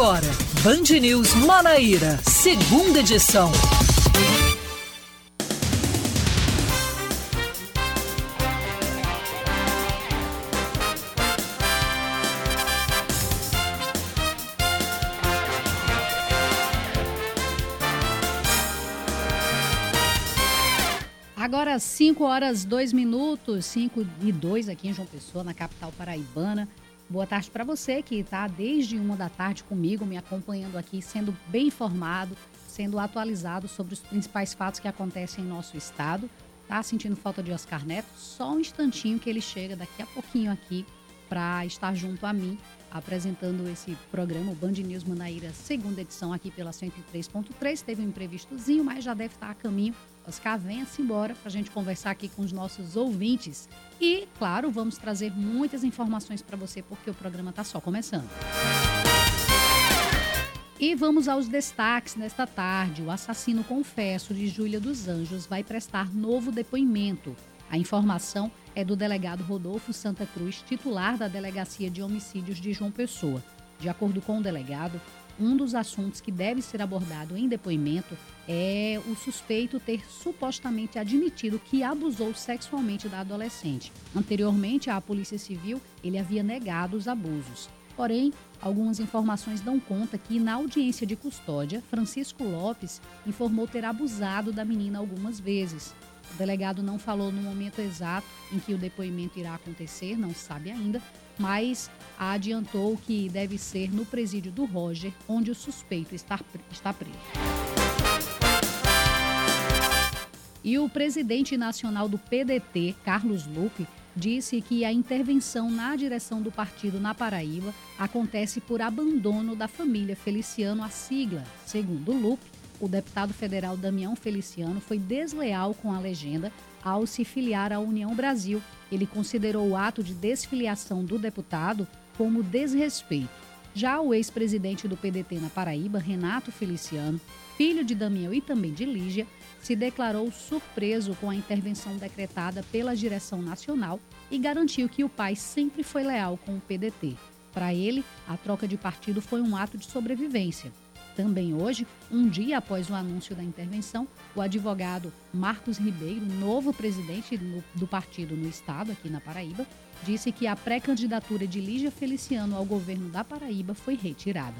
agora, Band News Manaíra, segunda edição. Agora, 5 horas 2 minutos, 5 e 2 aqui em João Pessoa, na capital paraibana. Boa tarde para você que está desde uma da tarde comigo, me acompanhando aqui, sendo bem informado, sendo atualizado sobre os principais fatos que acontecem em nosso estado. Tá sentindo falta de Oscar Neto? Só um instantinho que ele chega daqui a pouquinho aqui para estar junto a mim apresentando esse programa, o Band News Manaíra, segunda edição aqui pela 103.3. Teve um imprevistozinho, mas já deve estar a caminho. Oscar, venha-se embora para a gente conversar aqui com os nossos ouvintes. E, claro, vamos trazer muitas informações para você, porque o programa está só começando. E vamos aos destaques nesta tarde. O assassino confesso de Júlia dos Anjos vai prestar novo depoimento. A informação é do delegado Rodolfo Santa Cruz, titular da Delegacia de Homicídios de João Pessoa. De acordo com o delegado, um dos assuntos que deve ser abordado em depoimento é o suspeito ter supostamente admitido que abusou sexualmente da adolescente. Anteriormente, à Polícia Civil, ele havia negado os abusos. Porém, algumas informações dão conta que, na audiência de custódia, Francisco Lopes informou ter abusado da menina algumas vezes. O delegado não falou no momento exato em que o depoimento irá acontecer, não sabe ainda, mas adiantou que deve ser no presídio do Roger, onde o suspeito está, está preso. E o presidente nacional do PDT, Carlos Lupe, disse que a intervenção na direção do partido na Paraíba acontece por abandono da família Feliciano à sigla. Segundo Lupe, o deputado federal Damião Feliciano foi desleal com a legenda ao se filiar à União Brasil. Ele considerou o ato de desfiliação do deputado como desrespeito. Já o ex-presidente do PDT na Paraíba, Renato Feliciano, filho de Damião e também de Lígia, se declarou surpreso com a intervenção decretada pela direção nacional e garantiu que o pai sempre foi leal com o PDT. Para ele, a troca de partido foi um ato de sobrevivência. Também hoje, um dia após o anúncio da intervenção, o advogado Marcos Ribeiro, novo presidente do partido no estado, aqui na Paraíba, disse que a pré-candidatura de Lígia Feliciano ao governo da Paraíba foi retirada.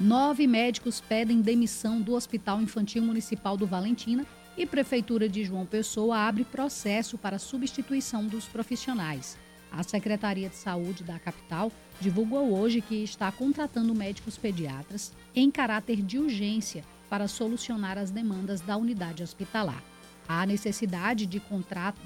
Nove médicos pedem demissão do Hospital Infantil Municipal do Valentina e Prefeitura de João Pessoa abre processo para substituição dos profissionais. A Secretaria de Saúde da capital divulgou hoje que está contratando médicos pediatras em caráter de urgência para solucionar as demandas da unidade hospitalar. A necessidade de,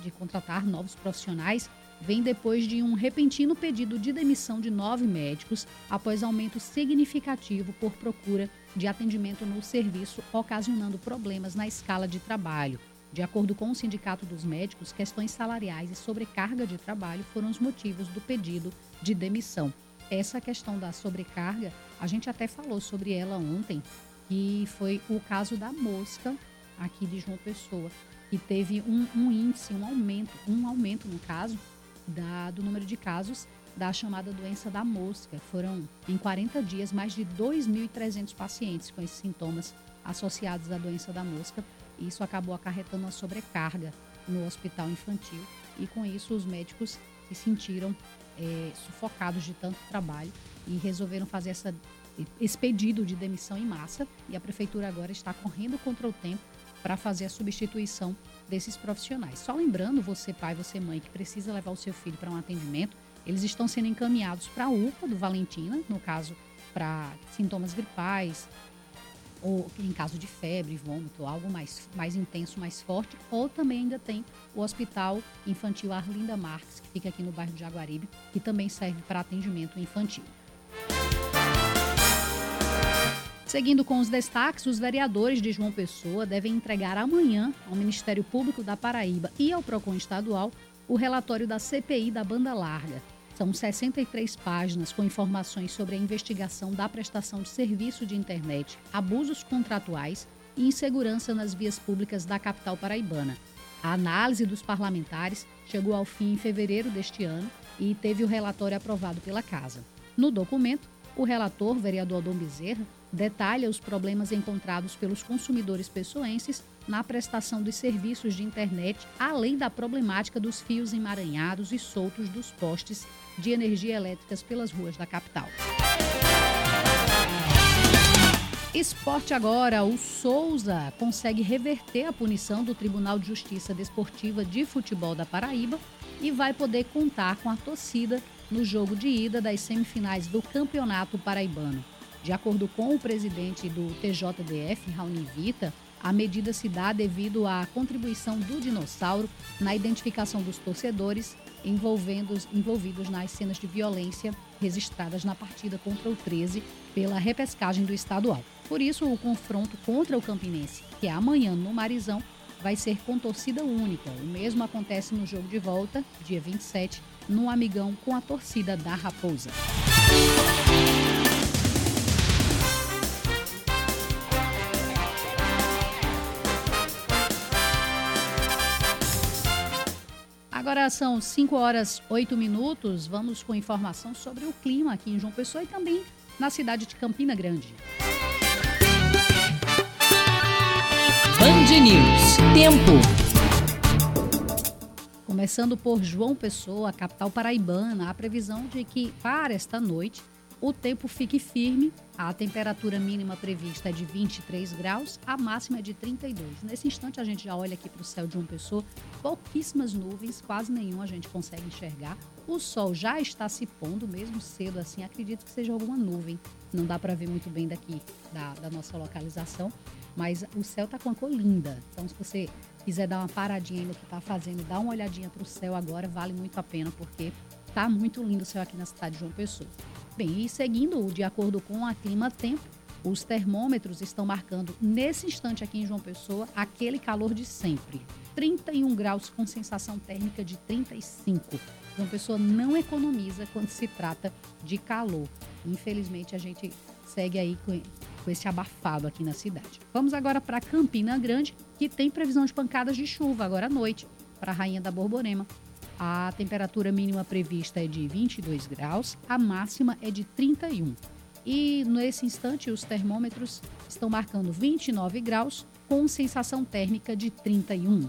de contratar novos profissionais vem depois de um repentino pedido de demissão de nove médicos após aumento significativo por procura de atendimento no serviço, ocasionando problemas na escala de trabalho. De acordo com o Sindicato dos Médicos, questões salariais e sobrecarga de trabalho foram os motivos do pedido de demissão. Essa questão da sobrecarga, a gente até falou sobre ela ontem, que foi o caso da mosca aqui de João Pessoa, que teve um, um índice, um aumento, um aumento no caso, da, do número de casos da chamada doença da mosca. Foram, em 40 dias, mais de 2.300 pacientes com esses sintomas associados à doença da mosca isso acabou acarretando uma sobrecarga no hospital infantil e com isso os médicos se sentiram é, sufocados de tanto trabalho e resolveram fazer essa, esse pedido de demissão em massa e a prefeitura agora está correndo contra o tempo para fazer a substituição desses profissionais. Só lembrando, você pai, você mãe, que precisa levar o seu filho para um atendimento, eles estão sendo encaminhados para a UPA do Valentina, no caso para sintomas gripais, ou em caso de febre, vômito, algo mais, mais intenso, mais forte, ou também ainda tem o Hospital Infantil Arlinda Marques, que fica aqui no bairro de Jaguaribe, que também serve para atendimento infantil. Seguindo com os destaques, os vereadores de João Pessoa devem entregar amanhã ao Ministério Público da Paraíba e ao PROCON estadual o relatório da CPI da banda larga. São 63 páginas com informações sobre a investigação da prestação de serviço de internet, abusos contratuais e insegurança nas vias públicas da capital paraibana. A análise dos parlamentares chegou ao fim em fevereiro deste ano e teve o relatório aprovado pela Casa. No documento, o relator, vereador Dom Bezerra, detalha os problemas encontrados pelos consumidores pessoenses na prestação dos serviços de internet, além da problemática dos fios emaranhados e soltos dos postes de energia elétricas pelas ruas da capital. Esporte agora, o Souza consegue reverter a punição do Tribunal de Justiça Desportiva de Futebol da Paraíba e vai poder contar com a torcida no jogo de ida das semifinais do Campeonato Paraibano. De acordo com o presidente do TJDF, Raoni Vita, a medida se dá devido à contribuição do dinossauro na identificação dos torcedores envolvidos nas cenas de violência registradas na partida contra o 13 pela repescagem do estadual. Por isso, o confronto contra o Campinense, que é amanhã no Marizão, vai ser com torcida única. O mesmo acontece no jogo de volta, dia 27, no Amigão, com a torcida da Raposa. Agora são 5 horas 8 minutos. Vamos com informação sobre o clima aqui em João Pessoa e também na cidade de Campina Grande. Band News. Tempo. Começando por João Pessoa, capital paraibana, a previsão de que para esta noite o tempo fique firme. A temperatura mínima prevista é de 23 graus, a máxima é de 32. Nesse instante, a gente já olha aqui para o céu de uma pessoa, pouquíssimas nuvens, quase nenhuma a gente consegue enxergar. O sol já está se pondo, mesmo cedo assim, acredito que seja alguma nuvem. Não dá para ver muito bem daqui da, da nossa localização, mas o céu está com a cor linda. Então, se você quiser dar uma paradinha no que está fazendo, dá uma olhadinha para o céu agora, vale muito a pena, porque está muito lindo o céu aqui na cidade de João Pessoa. Bem, e seguindo de acordo com a Clima Tempo, os termômetros estão marcando nesse instante aqui em João Pessoa aquele calor de sempre. 31 graus com sensação térmica de 35. João Pessoa não economiza quando se trata de calor. Infelizmente a gente segue aí com, com esse abafado aqui na cidade. Vamos agora para Campina Grande, que tem previsão de pancadas de chuva agora à noite para a Rainha da Borborema. A temperatura mínima prevista é de 22 graus, a máxima é de 31. E nesse instante, os termômetros estão marcando 29 graus, com sensação térmica de 31.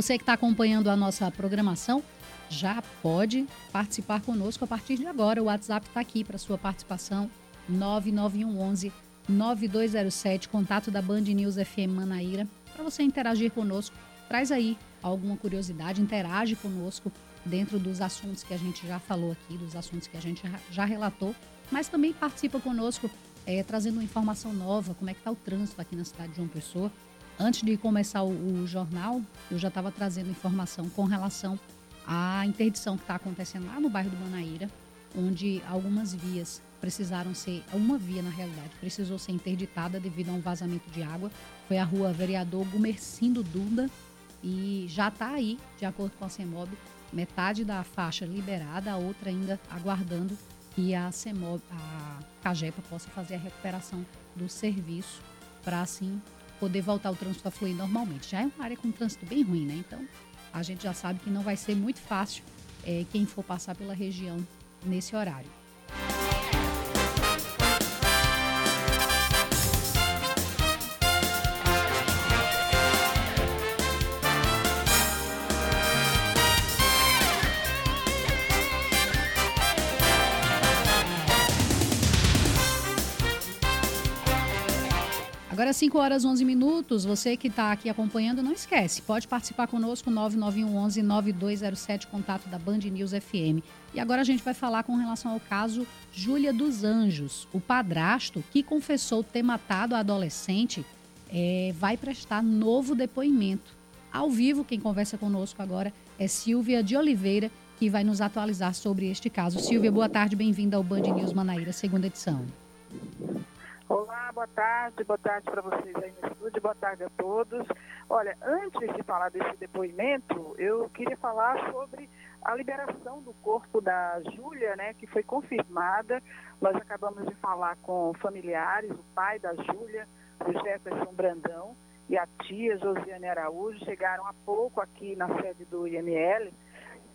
Você que está acompanhando a nossa programação, já pode participar conosco a partir de agora. O WhatsApp está aqui para sua participação, 99111 9207, contato da Band News FM Manaíra, para você interagir conosco. Traz aí alguma curiosidade, interage conosco dentro dos assuntos que a gente já falou aqui, dos assuntos que a gente já relatou, mas também participa conosco é, trazendo uma informação nova, como é que está o trânsito aqui na cidade de João Pessoa. Antes de começar o, o jornal, eu já estava trazendo informação com relação à interdição que está acontecendo lá no bairro do Manaíra, onde algumas vias precisaram ser, uma via na realidade, precisou ser interditada devido a um vazamento de água. Foi a rua Vereador Gumercindo Duda e já está aí, de acordo com a CEMOB, metade da faixa liberada, a outra ainda aguardando que a CEMOB, a CAGEPA possa fazer a recuperação do serviço para assim poder voltar o trânsito a fluir normalmente. Já é uma área com trânsito bem ruim, né? Então, a gente já sabe que não vai ser muito fácil é, quem for passar pela região nesse horário. Agora 5 horas 11 minutos. Você que está aqui acompanhando, não esquece, pode participar conosco 9911 9207, contato da Band News FM. E agora a gente vai falar com relação ao caso Júlia dos Anjos. O padrasto que confessou ter matado a adolescente é, vai prestar novo depoimento. Ao vivo, quem conversa conosco agora é Silvia de Oliveira, que vai nos atualizar sobre este caso. Silvia, boa tarde, bem-vinda ao Band News Manaíra, segunda edição. Olá, boa tarde, boa tarde para vocês aí no estúdio, boa tarde a todos. Olha, antes de falar desse depoimento, eu queria falar sobre a liberação do corpo da Júlia, né, que foi confirmada. Nós acabamos de falar com familiares, o pai da Júlia, o Jefferson Brandão, e a tia Josiane Araújo chegaram há pouco aqui na sede do IML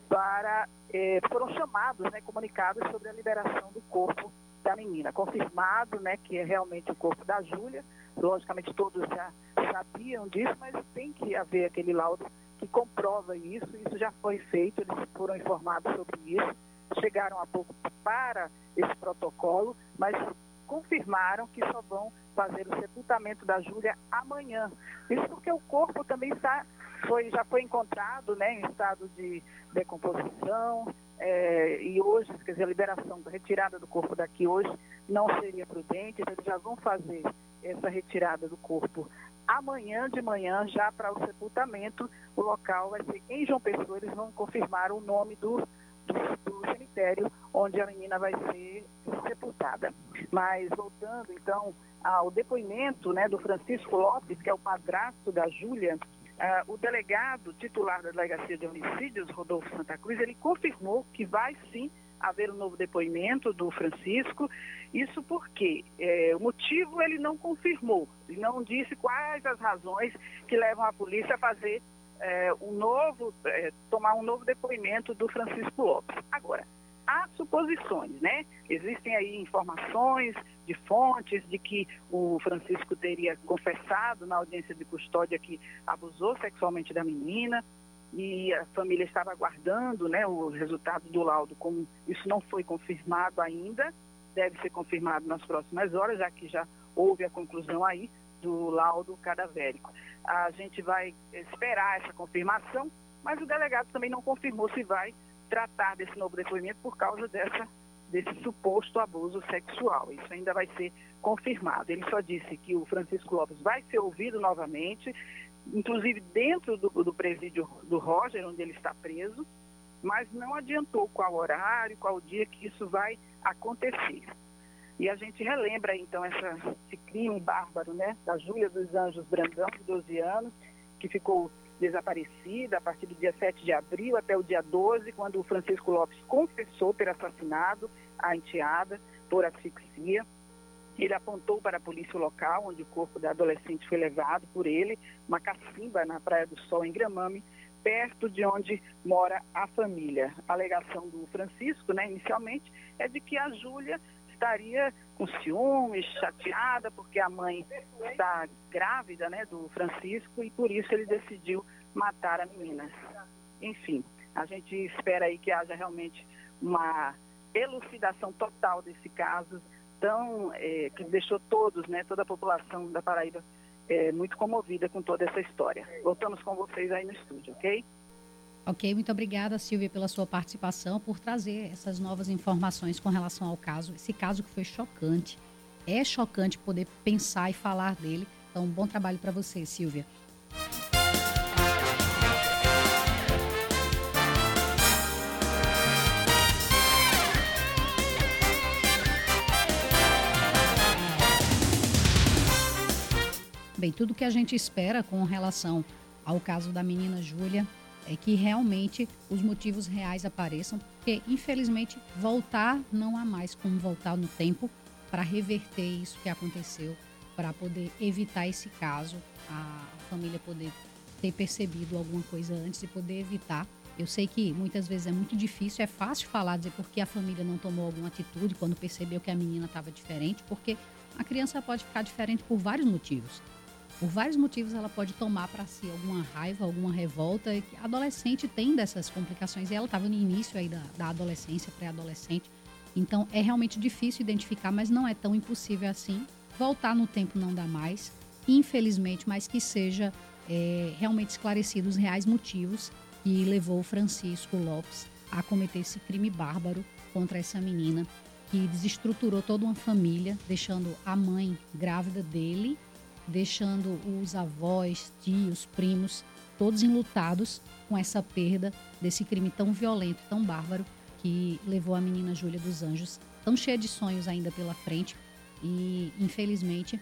para eh, foram chamados, né, comunicados sobre a liberação do corpo da menina. Confirmado, né, que é realmente o corpo da Júlia. Logicamente todos já sabiam disso, mas tem que haver aquele laudo que comprova isso. Isso já foi feito, eles foram informados sobre isso. Chegaram há pouco para esse protocolo, mas confirmaram que só vão fazer o sepultamento da Júlia amanhã. Isso porque o corpo também está, foi, já foi encontrado né, em estado de decomposição, é, e hoje, quer dizer, a liberação, a retirada do corpo daqui hoje não seria prudente, então eles já vão fazer essa retirada do corpo amanhã de manhã, já para o sepultamento. O local vai ser em João Pessoa, eles vão confirmar o nome do, do, do cemitério onde a menina vai ser sepultada. Mas voltando então ao depoimento né, do Francisco Lopes, que é o padrasto da Júlia, Uh, o delegado titular da Delegacia de Homicídios, Rodolfo Santa Cruz, ele confirmou que vai sim haver um novo depoimento do Francisco. Isso porque é, o motivo ele não confirmou, e não disse quais as razões que levam a polícia a fazer é, um novo, é, tomar um novo depoimento do Francisco Lopes. Agora, há suposições, né? Existem aí informações de fontes de que o Francisco teria confessado na audiência de custódia que abusou sexualmente da menina e a família estava aguardando, né, o resultado do laudo. Como isso não foi confirmado ainda, deve ser confirmado nas próximas horas, já que já houve a conclusão aí do laudo cadavérico. A gente vai esperar essa confirmação, mas o delegado também não confirmou se vai tratar desse novo depoimento por causa dessa, desse suposto abuso sexual. Isso ainda vai ser confirmado. Ele só disse que o Francisco Lopes vai ser ouvido novamente, inclusive dentro do, do presídio do Roger, onde ele está preso, mas não adiantou qual horário, qual dia que isso vai acontecer. E a gente relembra então essa, esse crime bárbaro, né, da Júlia dos Anjos Brandão, de 12 anos, que ficou desaparecida a partir do dia 7 de abril até o dia 12, quando o Francisco Lopes confessou ter assassinado a enteada por asfixia. Ele apontou para a polícia local, onde o corpo da adolescente foi levado por ele, uma cacimba na Praia do Sol, em Gramame, perto de onde mora a família. A alegação do Francisco, né, inicialmente, é de que a Júlia estaria com ciúmes, chateada, porque a mãe está grávida né, do Francisco e por isso ele decidiu matar a menina. Enfim, a gente espera aí que haja realmente uma elucidação total desse caso, tão, é, que deixou todos, né, toda a população da Paraíba é, muito comovida com toda essa história. Voltamos com vocês aí no estúdio, ok? Ok, muito obrigada, Silvia, pela sua participação, por trazer essas novas informações com relação ao caso. Esse caso que foi chocante. É chocante poder pensar e falar dele. Então, bom trabalho para você, Silvia. Bem, tudo que a gente espera com relação ao caso da menina Júlia é que realmente os motivos reais apareçam, porque infelizmente voltar não há mais como voltar no tempo para reverter isso que aconteceu, para poder evitar esse caso, a família poder ter percebido alguma coisa antes e poder evitar. Eu sei que muitas vezes é muito difícil, é fácil falar, dizer porque a família não tomou alguma atitude quando percebeu que a menina estava diferente, porque a criança pode ficar diferente por vários motivos. Por vários motivos ela pode tomar para si alguma raiva, alguma revolta. A adolescente tem dessas complicações e ela estava no início aí da, da adolescência, pré-adolescente. Então é realmente difícil identificar, mas não é tão impossível assim. Voltar no tempo não dá mais, infelizmente, mas que seja é, realmente esclarecido os reais motivos que levou Francisco Lopes a cometer esse crime bárbaro contra essa menina que desestruturou toda uma família, deixando a mãe grávida dele deixando os avós, tios, primos, todos enlutados com essa perda desse crime tão violento, tão bárbaro que levou a menina Júlia dos Anjos, tão cheia de sonhos ainda pela frente e, infelizmente,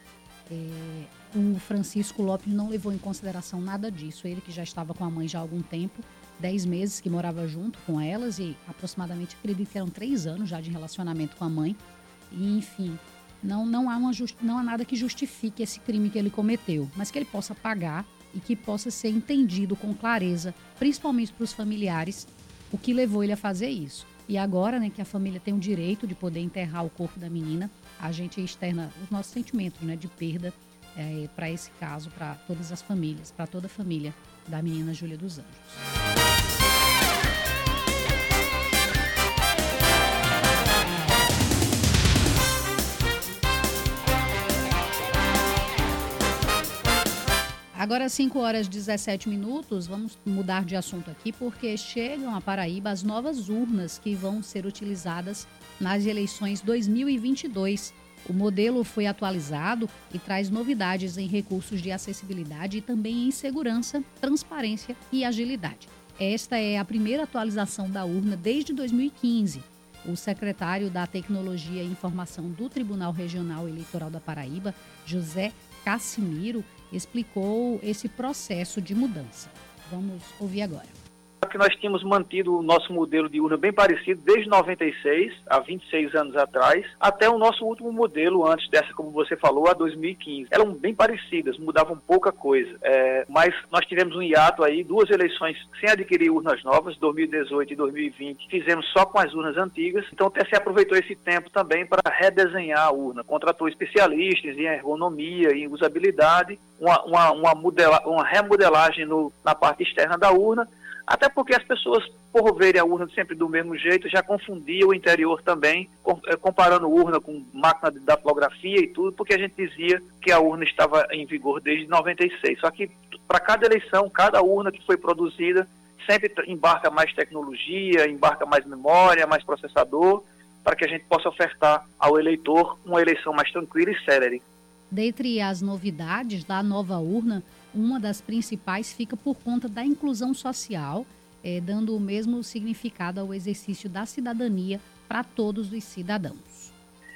é, o Francisco Lopes não levou em consideração nada disso. Ele que já estava com a mãe já há algum tempo, 10 meses que morava junto com elas e aproximadamente, acredito que eram três anos já de relacionamento com a mãe. E, enfim, não, não, há uma não há nada que justifique esse crime que ele cometeu, mas que ele possa pagar e que possa ser entendido com clareza, principalmente para os familiares, o que levou ele a fazer isso. E agora, né, que a família tem o direito de poder enterrar o corpo da menina, a gente externa os nossos sentimentos, né, de perda é, para esse caso, para todas as famílias, para toda a família da menina Júlia dos Anjos. Agora, 5 horas e 17 minutos, vamos mudar de assunto aqui, porque chegam a Paraíba as novas urnas que vão ser utilizadas nas eleições 2022. O modelo foi atualizado e traz novidades em recursos de acessibilidade e também em segurança, transparência e agilidade. Esta é a primeira atualização da urna desde 2015. O secretário da Tecnologia e Informação do Tribunal Regional Eleitoral da Paraíba, José Cassimiro, explicou esse processo de mudança. Vamos ouvir agora que nós tínhamos mantido o nosso modelo de urna bem parecido desde 96, há 26 anos atrás, até o nosso último modelo antes dessa, como você falou, a 2015. Eram bem parecidas, mudavam pouca coisa. É, mas nós tivemos um hiato aí, duas eleições sem adquirir urnas novas, 2018 e 2020, fizemos só com as urnas antigas. Então o TSE aproveitou esse tempo também para redesenhar a urna, contratou especialistas em ergonomia, em usabilidade, uma, uma, uma, modela, uma remodelagem no, na parte externa da urna até porque as pessoas, por verem a urna sempre do mesmo jeito, já confundiam o interior também, eh, comparando urna com máquina de datilografia e tudo, porque a gente dizia que a urna estava em vigor desde 96. Só que para cada eleição, cada urna que foi produzida, sempre embarca mais tecnologia, embarca mais memória, mais processador, para que a gente possa ofertar ao eleitor uma eleição mais tranquila e célere. Dentre as novidades da nova urna, uma das principais fica por conta da inclusão social, é, dando o mesmo significado ao exercício da cidadania para todos os cidadãos.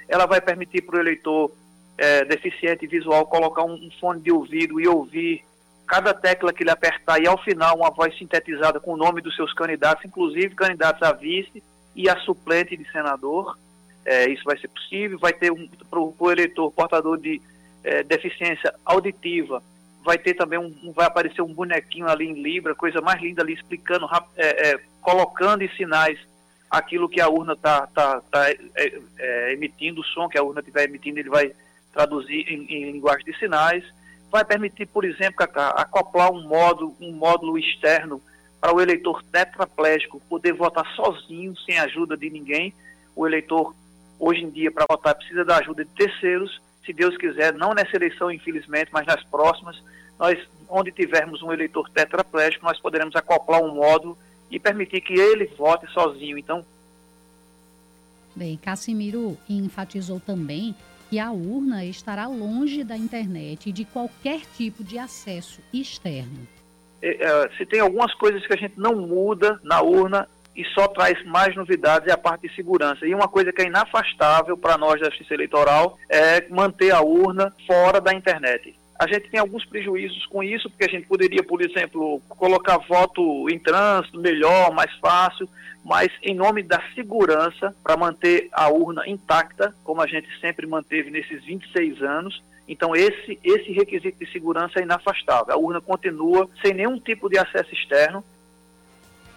Ela vai permitir para o eleitor é, deficiente visual colocar um, fone de ouvido e ouvir cada tecla que ele apertar e ao final uma voz sintetizada com o nome dos seus candidatos, inclusive candidatos a vice e a suplente de senador. É, isso vai ser possível. Vai ter um, para o eleitor portador de é, deficiência auditiva, vai ter também um, vai aparecer um bonequinho ali em Libra, coisa mais linda ali, explicando, é, é, colocando em sinais aquilo que a urna está tá, tá, é, é, emitindo, o som que a urna estiver emitindo, ele vai traduzir em, em, linguagem de sinais. Vai permitir, por exemplo, acoplar um módulo, um módulo externo para o eleitor tetraplégico poder votar sozinho, sem ajuda de ninguém. O eleitor, hoje em dia, para votar, precisa da ajuda de terceiros se Deus quiser, não nessa eleição, infelizmente, mas nas próximas, nós, onde tivermos um eleitor tetraplégico, nós poderemos acoplar um módulo e permitir que ele vote sozinho. Então. Bem, Cassimiro enfatizou também que a urna estará longe da internet e de qualquer tipo de acesso externo. É, é, se tem algumas coisas que a gente não muda na urna, e só traz mais novidades é a parte de segurança. E uma coisa que é inafastável para nós da Justiça Eleitoral é manter a urna fora da internet. A gente tem alguns prejuízos com isso, porque a gente poderia, por exemplo, colocar voto em trânsito melhor, mais fácil, mas em nome da segurança, para manter a urna intacta, como a gente sempre manteve nesses 26 anos, então esse, esse requisito de segurança é inafastável. A urna continua sem nenhum tipo de acesso externo,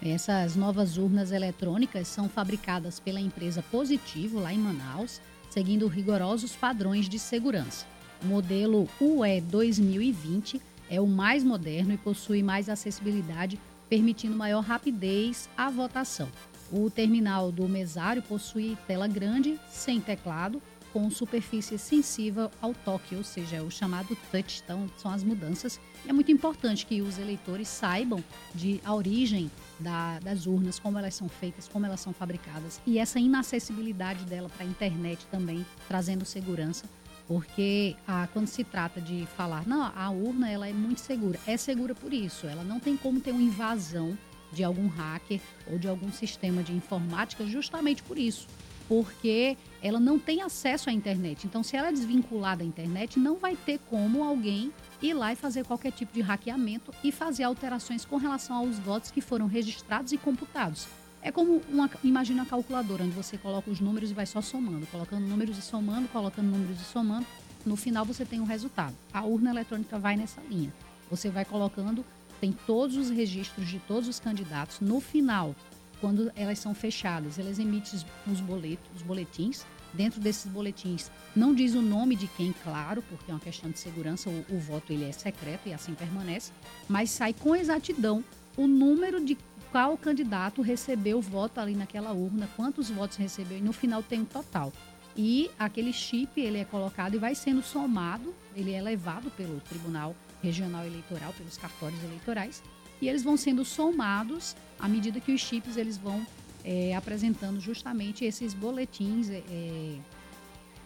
essas novas urnas eletrônicas são fabricadas pela empresa Positivo, lá em Manaus, seguindo rigorosos padrões de segurança. O modelo UE 2020 é o mais moderno e possui mais acessibilidade, permitindo maior rapidez à votação. O terminal do mesário possui tela grande, sem teclado, com superfície sensível ao toque, ou seja, é o chamado touch. Então, são as mudanças. É muito importante que os eleitores saibam de a origem da, das urnas, como elas são feitas, como elas são fabricadas e essa inacessibilidade dela para a internet também, trazendo segurança. Porque ah, quando se trata de falar, não, a urna ela é muito segura, é segura por isso, ela não tem como ter uma invasão de algum hacker ou de algum sistema de informática justamente por isso porque ela não tem acesso à internet. Então, se ela é desvinculada da internet, não vai ter como alguém ir lá e fazer qualquer tipo de hackeamento e fazer alterações com relação aos votos que foram registrados e computados. É como uma, imagina uma calculadora, onde você coloca os números e vai só somando, colocando números e somando, colocando números e somando. No final você tem o um resultado. A urna eletrônica vai nessa linha. Você vai colocando, tem todos os registros de todos os candidatos. No final, quando elas são fechadas, elas emitem os boletos, os boletins. Dentro desses boletins, não diz o nome de quem, claro, porque é uma questão de segurança, o, o voto ele é secreto e assim permanece, mas sai com exatidão o número de qual candidato recebeu o voto ali naquela urna, quantos votos recebeu e no final tem um total. E aquele chip ele é colocado e vai sendo somado, ele é levado pelo Tribunal Regional Eleitoral, pelos cartórios eleitorais, e eles vão sendo somados à medida que os chips eles vão é, apresentando justamente esses boletins, é, é,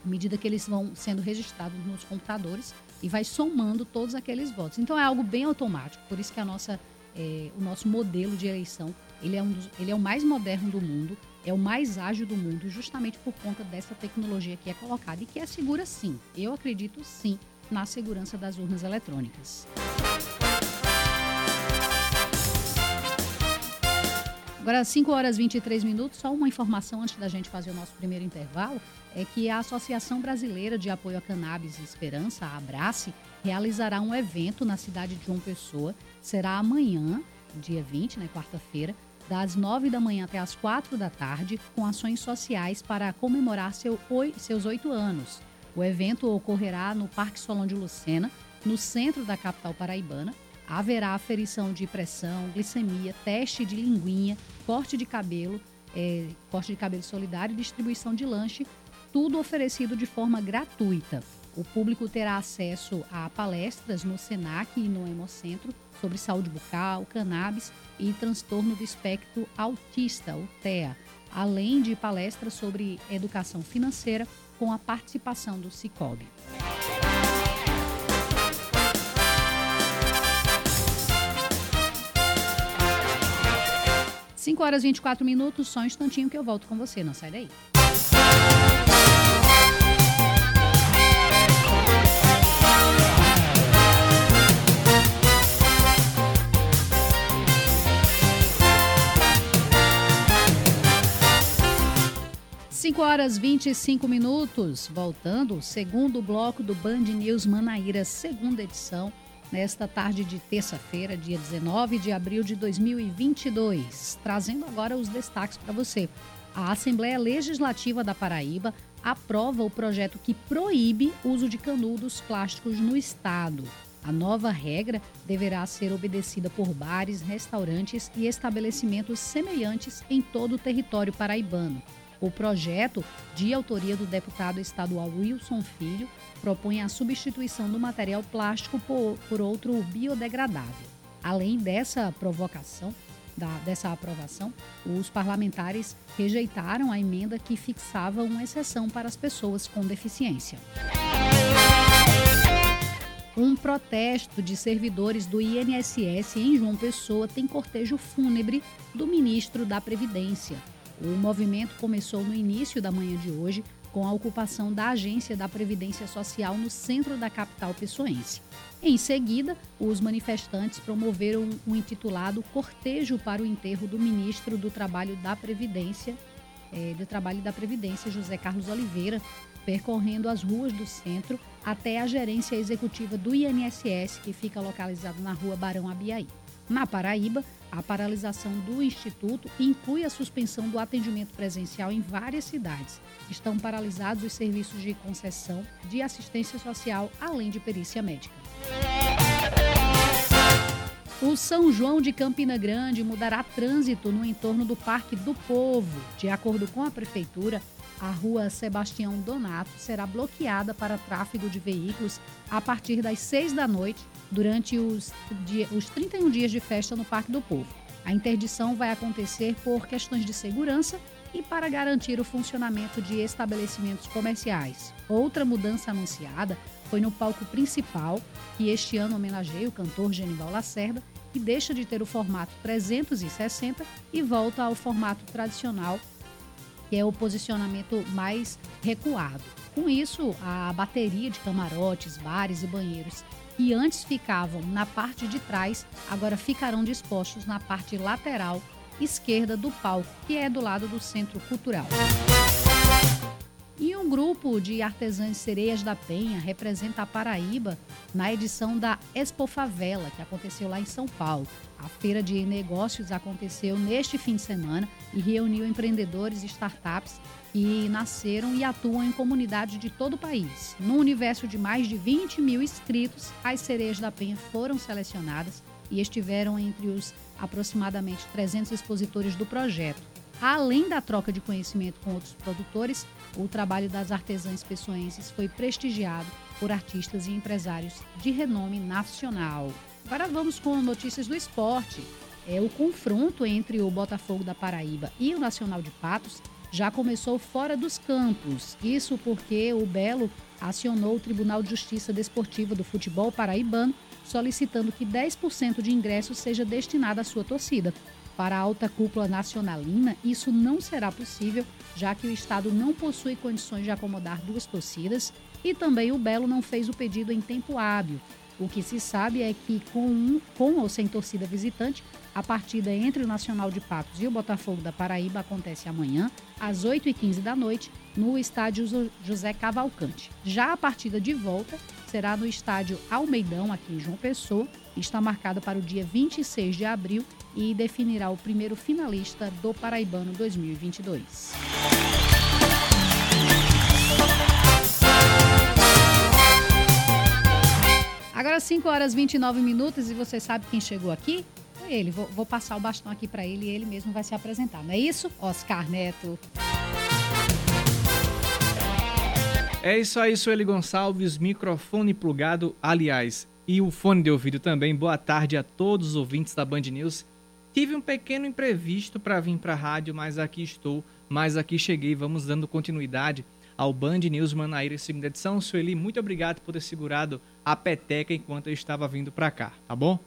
à medida que eles vão sendo registrados nos computadores e vai somando todos aqueles votos. Então é algo bem automático, por isso que a nossa, é, o nosso modelo de eleição ele é, um dos, ele é o mais moderno do mundo, é o mais ágil do mundo, justamente por conta dessa tecnologia que é colocada e que é segura sim. Eu acredito sim na segurança das urnas eletrônicas. Agora, 5 horas e 23 minutos, só uma informação antes da gente fazer o nosso primeiro intervalo, é que a Associação Brasileira de Apoio a Cannabis e Esperança, a Abrace, realizará um evento na cidade de João Pessoa. Será amanhã, dia 20, né, quarta-feira, das 9 da manhã até as 4 da tarde, com ações sociais para comemorar seu, seus oito anos. O evento ocorrerá no Parque Solon de Lucena, no centro da capital paraibana, haverá aferição de pressão, glicemia, teste de linguinha, corte de cabelo, é, corte de cabelo solidário e distribuição de lanche, tudo oferecido de forma gratuita. O público terá acesso a palestras no SENAC e no Hemocentro sobre saúde bucal, cannabis e transtorno do espectro autista, o TEA, além de palestras sobre educação financeira com a participação do Cicobi. 5 horas e 24 minutos, só um instantinho que eu volto com você, não sai daí. Cinco horas 25 minutos, voltando, segundo bloco do Band News Manaíra, segunda edição nesta tarde de terça-feira, dia 19 de abril de 2022. Trazendo agora os destaques para você. A Assembleia Legislativa da Paraíba aprova o projeto que proíbe o uso de canudos plásticos no estado. A nova regra deverá ser obedecida por bares, restaurantes e estabelecimentos semelhantes em todo o território paraibano. O projeto, de autoria do deputado estadual Wilson Filho, propõe a substituição do material plástico por, por outro biodegradável. Além dessa provocação, da, dessa aprovação, os parlamentares rejeitaram a emenda que fixava uma exceção para as pessoas com deficiência. Um protesto de servidores do INSS em João Pessoa tem cortejo fúnebre do ministro da Previdência. O movimento começou no início da manhã de hoje com a ocupação da Agência da Previdência Social no centro da capital pessoense. Em seguida, os manifestantes promoveram um intitulado Cortejo para o Enterro do Ministro do Trabalho da Previdência, é, do Trabalho da Previdência, José Carlos Oliveira, percorrendo as ruas do centro até a gerência executiva do INSS, que fica localizado na rua Barão Abiaí. Na Paraíba, a paralisação do Instituto inclui a suspensão do atendimento presencial em várias cidades. Estão paralisados os serviços de concessão de assistência social, além de perícia médica. O São João de Campina Grande mudará trânsito no entorno do Parque do Povo. De acordo com a Prefeitura, a rua Sebastião Donato será bloqueada para tráfego de veículos a partir das 6 da noite durante os, os 31 dias de festa no Parque do Povo. A interdição vai acontecer por questões de segurança e para garantir o funcionamento de estabelecimentos comerciais. Outra mudança anunciada foi no palco principal, que este ano homenageia o cantor Genival Lacerda e deixa de ter o formato 360 e volta ao formato tradicional, que é o posicionamento mais recuado. Com isso, a bateria de camarotes, bares e banheiros que antes ficavam na parte de trás, agora ficarão dispostos na parte lateral esquerda do palco, que é do lado do Centro Cultural. E um grupo de artesãs sereias da Penha representa a Paraíba na edição da Expo Favela, que aconteceu lá em São Paulo. A feira de negócios aconteceu neste fim de semana e reuniu empreendedores e startups que nasceram e atuam em comunidades de todo o país. No universo de mais de 20 mil inscritos, as sereias da Penha foram selecionadas e estiveram entre os aproximadamente 300 expositores do projeto. Além da troca de conhecimento com outros produtores, o trabalho das artesãs pessoenses foi prestigiado por artistas e empresários de renome nacional. Agora vamos com notícias do esporte. É o confronto entre o Botafogo da Paraíba e o Nacional de Patos já começou fora dos campos. Isso porque o Belo acionou o Tribunal de Justiça Desportiva do Futebol Paraibano, solicitando que 10% de ingressos seja destinado à sua torcida. Para a alta cúpula nacionalina, isso não será possível, já que o Estado não possui condições de acomodar duas torcidas e também o Belo não fez o pedido em tempo hábil. O que se sabe é que, com, um, com ou sem torcida visitante, a partida entre o Nacional de Patos e o Botafogo da Paraíba acontece amanhã, às 8h15 da noite, no estádio José Cavalcante. Já a partida de volta será no estádio Almeidão, aqui em João Pessoa, está marcada para o dia 26 de abril e definirá o primeiro finalista do Paraibano 2022. Agora 5 horas e 29 minutos e você sabe quem chegou aqui? Ele. Vou, vou passar o bastão aqui para ele e ele mesmo vai se apresentar. Não é isso? Oscar Neto. É isso aí, Sueli Gonçalves, microfone plugado, aliás, e o fone de ouvido também. Boa tarde a todos os ouvintes da Band News. Tive um pequeno imprevisto para vir para a rádio, mas aqui estou, mas aqui cheguei. Vamos dando continuidade ao Band News Manaíra, segunda edição. Sueli, muito obrigado por ter segurado a peteca enquanto eu estava vindo para cá, tá bom?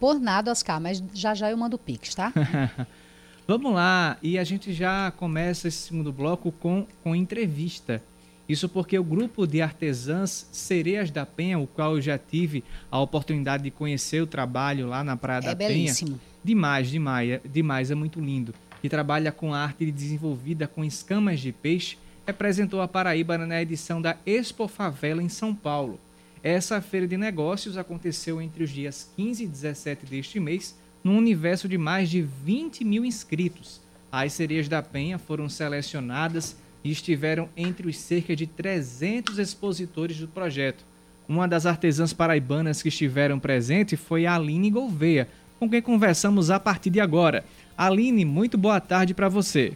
Por nada, Oscar, mas já já eu mando o Pix, tá? Vamos lá, e a gente já começa esse segundo bloco com, com entrevista. Isso porque o grupo de artesãs Sereias da Penha, o qual eu já tive a oportunidade de conhecer o trabalho lá na Praia é da belíssimo. Penha. Demais, demais, é, demais, é muito lindo. Que trabalha com arte desenvolvida com escamas de peixe, representou a Paraíba na edição da Expo Favela em São Paulo. Essa feira de negócios aconteceu entre os dias 15 e 17 deste mês, num universo de mais de 20 mil inscritos. As sereias da Penha foram selecionadas e estiveram entre os cerca de 300 expositores do projeto. Uma das artesãs paraibanas que estiveram presentes foi a Aline Gouveia, com quem conversamos a partir de agora. Aline, muito boa tarde para você.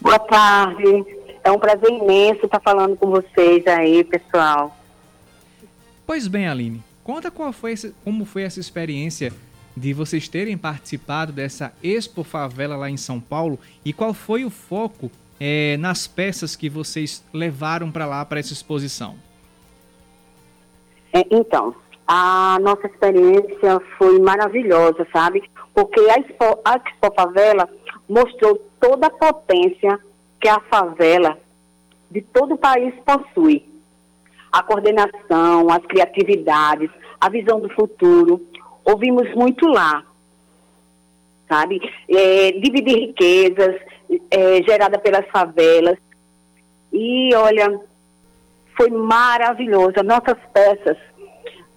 Boa tarde. É um prazer imenso estar falando com vocês aí, pessoal. Pois bem, Aline, conta qual foi esse, como foi essa experiência de vocês terem participado dessa Expo Favela lá em São Paulo e qual foi o foco é, nas peças que vocês levaram para lá para essa exposição? É, então, a nossa experiência foi maravilhosa, sabe? Porque a Expo, a Expo Favela mostrou toda a potência que a favela de todo o país possui. A coordenação, as criatividades, a visão do futuro. Ouvimos muito lá, sabe? É, dividir riquezas, é, gerada pelas favelas. E olha, foi maravilhoso. Nossas peças,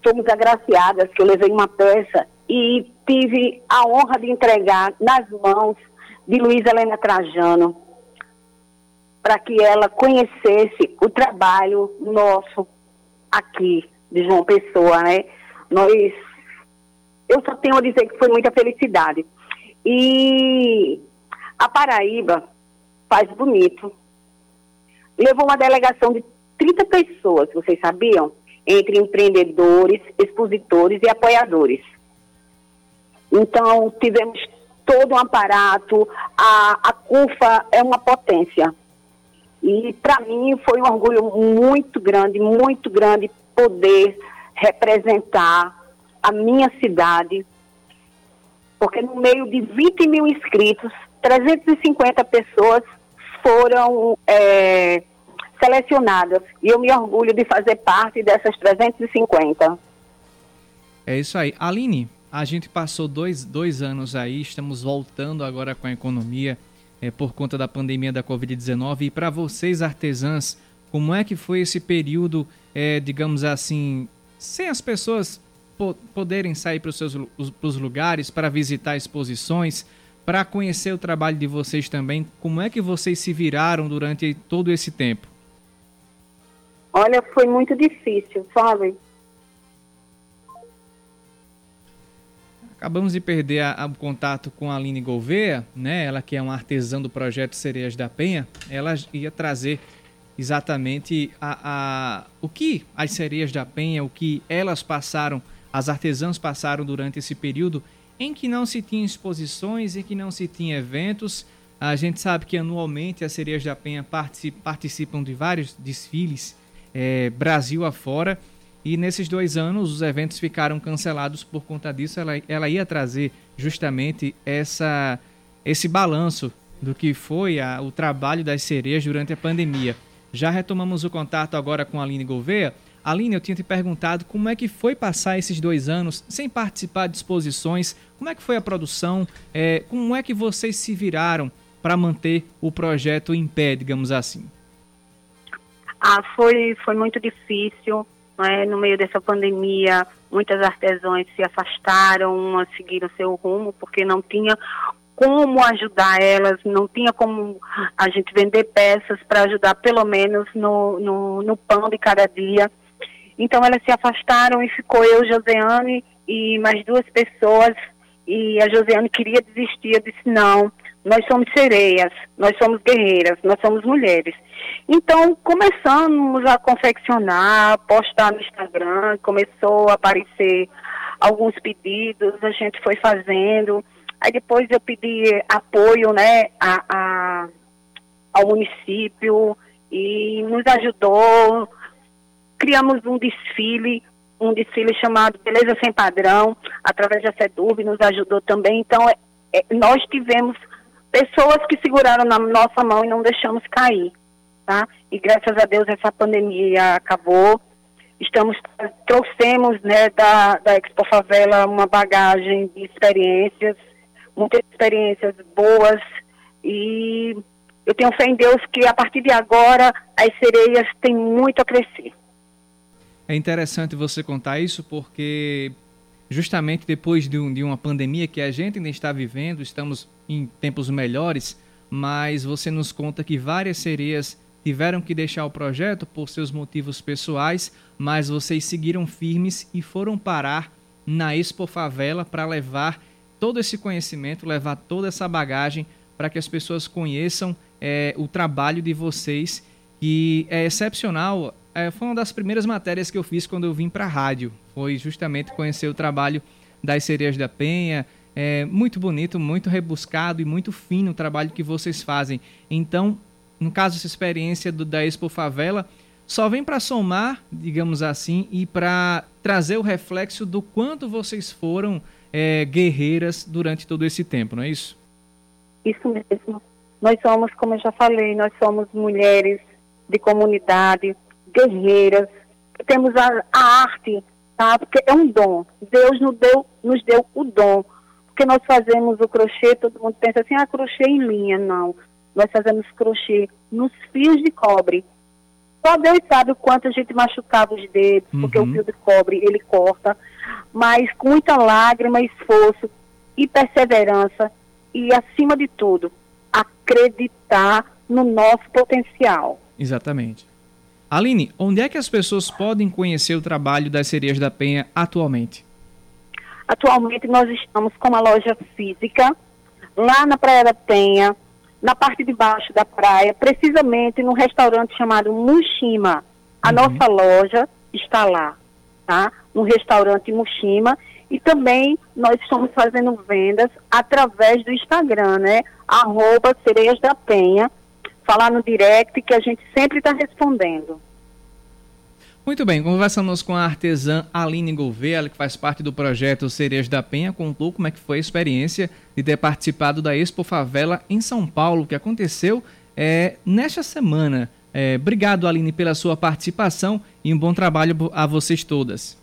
fomos agraciadas, que eu levei uma peça e tive a honra de entregar nas mãos de Luísa Helena Trajano, para que ela conhecesse o trabalho nosso aqui de João Pessoa, né? Nós, eu só tenho a dizer que foi muita felicidade. E a Paraíba faz bonito. Levou uma delegação de 30 pessoas, vocês sabiam? Entre empreendedores, expositores e apoiadores. Então, tivemos todo um aparato, a, a CUFA é uma potência. E para mim foi um orgulho muito grande, muito grande poder representar a minha cidade, porque no meio de 20 mil inscritos, 350 pessoas foram é, selecionadas e eu me orgulho de fazer parte dessas 350. É isso aí. Aline, a gente passou dois, dois anos aí, estamos voltando agora com a economia é, por conta da pandemia da Covid-19. E para vocês, artesãs, como é que foi esse período, é, digamos assim, sem as pessoas po poderem sair para os seus lugares, para visitar exposições, para conhecer o trabalho de vocês também? Como é que vocês se viraram durante todo esse tempo? Olha, foi muito difícil, sabe? Acabamos de perder o contato com a Aline Gouveia, né? Ela que é uma artesã do projeto Sereias da Penha. Ela ia trazer exatamente a, a, o que as Sereias da Penha, o que elas passaram, as artesãs passaram durante esse período em que não se tinha exposições, em que não se tinha eventos. A gente sabe que anualmente as Sereias da Penha participam de vários desfiles é, Brasil afora. E nesses dois anos os eventos ficaram cancelados por conta disso. Ela, ela ia trazer justamente essa, esse balanço do que foi a, o trabalho das sereias durante a pandemia. Já retomamos o contato agora com a Aline Gouveia. Aline, eu tinha te perguntado como é que foi passar esses dois anos sem participar de exposições, como é que foi a produção, é, como é que vocês se viraram para manter o projeto em pé, digamos assim? Ah, foi, foi muito difícil, né? no meio dessa pandemia, muitas artesãs se afastaram, umas seguiram seu rumo, porque não tinha como ajudar elas, não tinha como a gente vender peças para ajudar pelo menos no, no, no, pão de cada dia. Então elas se afastaram e ficou eu, Joseane e mais duas pessoas. E a Joseane queria desistir, eu disse não, nós somos sereias, nós somos guerreiras, nós somos mulheres. Então, começamos a confeccionar, postar no Instagram, começou a aparecer alguns pedidos, a gente foi fazendo. Aí depois eu pedi apoio né, a, a, ao município e nos ajudou. Criamos um desfile, um desfile chamado Beleza Sem Padrão, através da SEDURB, nos ajudou também. Então, é, é, nós tivemos pessoas que seguraram na nossa mão e não deixamos cair, tá? E graças a Deus essa pandemia acabou. Estamos trouxemos, né, da, da Expo Favela uma bagagem de experiências, muitas experiências boas e eu tenho fé em Deus que a partir de agora as sereias têm muito a crescer. É interessante você contar isso porque justamente depois de, um, de uma pandemia que a gente ainda está vivendo, estamos em tempos melhores, mas você nos conta que várias sereias tiveram que deixar o projeto por seus motivos pessoais, mas vocês seguiram firmes e foram parar na Expo Favela para levar todo esse conhecimento, levar toda essa bagagem para que as pessoas conheçam é, o trabalho de vocês, que é excepcional. É, foi uma das primeiras matérias que eu fiz quando eu vim para a rádio. Foi justamente conhecer o trabalho das Sereias da Penha, é muito bonito, muito rebuscado e muito fino o trabalho que vocês fazem. Então, no caso essa experiência do, da Expo Favela, só vem para somar, digamos assim, e para trazer o reflexo do quanto vocês foram é, guerreiras durante todo esse tempo, não é isso? Isso mesmo. Nós somos, como eu já falei, nós somos mulheres de comunidade, guerreiras, temos a, a arte, tá? Porque é um dom. Deus nos deu, nos deu o dom porque nós fazemos o crochê, todo mundo pensa assim, ah, crochê em linha. Não. Nós fazemos crochê nos fios de cobre. Só Deus sabe o quanto a gente machucava os dedos, uhum. porque o uhum. fio de cobre, ele corta. Mas com muita lágrima, esforço e perseverança. E, acima de tudo, acreditar no nosso potencial. Exatamente. Aline, onde é que as pessoas podem conhecer o trabalho das Sereias da Penha atualmente? Atualmente nós estamos com uma loja física lá na Praia da Penha, na parte de baixo da praia, precisamente num restaurante chamado Mushima. A uhum. nossa loja está lá, tá? No restaurante Mushima. E também nós estamos fazendo vendas através do Instagram, né? Arroba Sereias da Penha. Falar no direct que a gente sempre está respondendo. Muito bem, conversamos com a artesã Aline Gouveia, que faz parte do projeto Cerejas da Penha, contou como é que foi a experiência de ter participado da Expo Favela em São Paulo, que aconteceu é, nesta semana. É, obrigado, Aline, pela sua participação e um bom trabalho a vocês todas.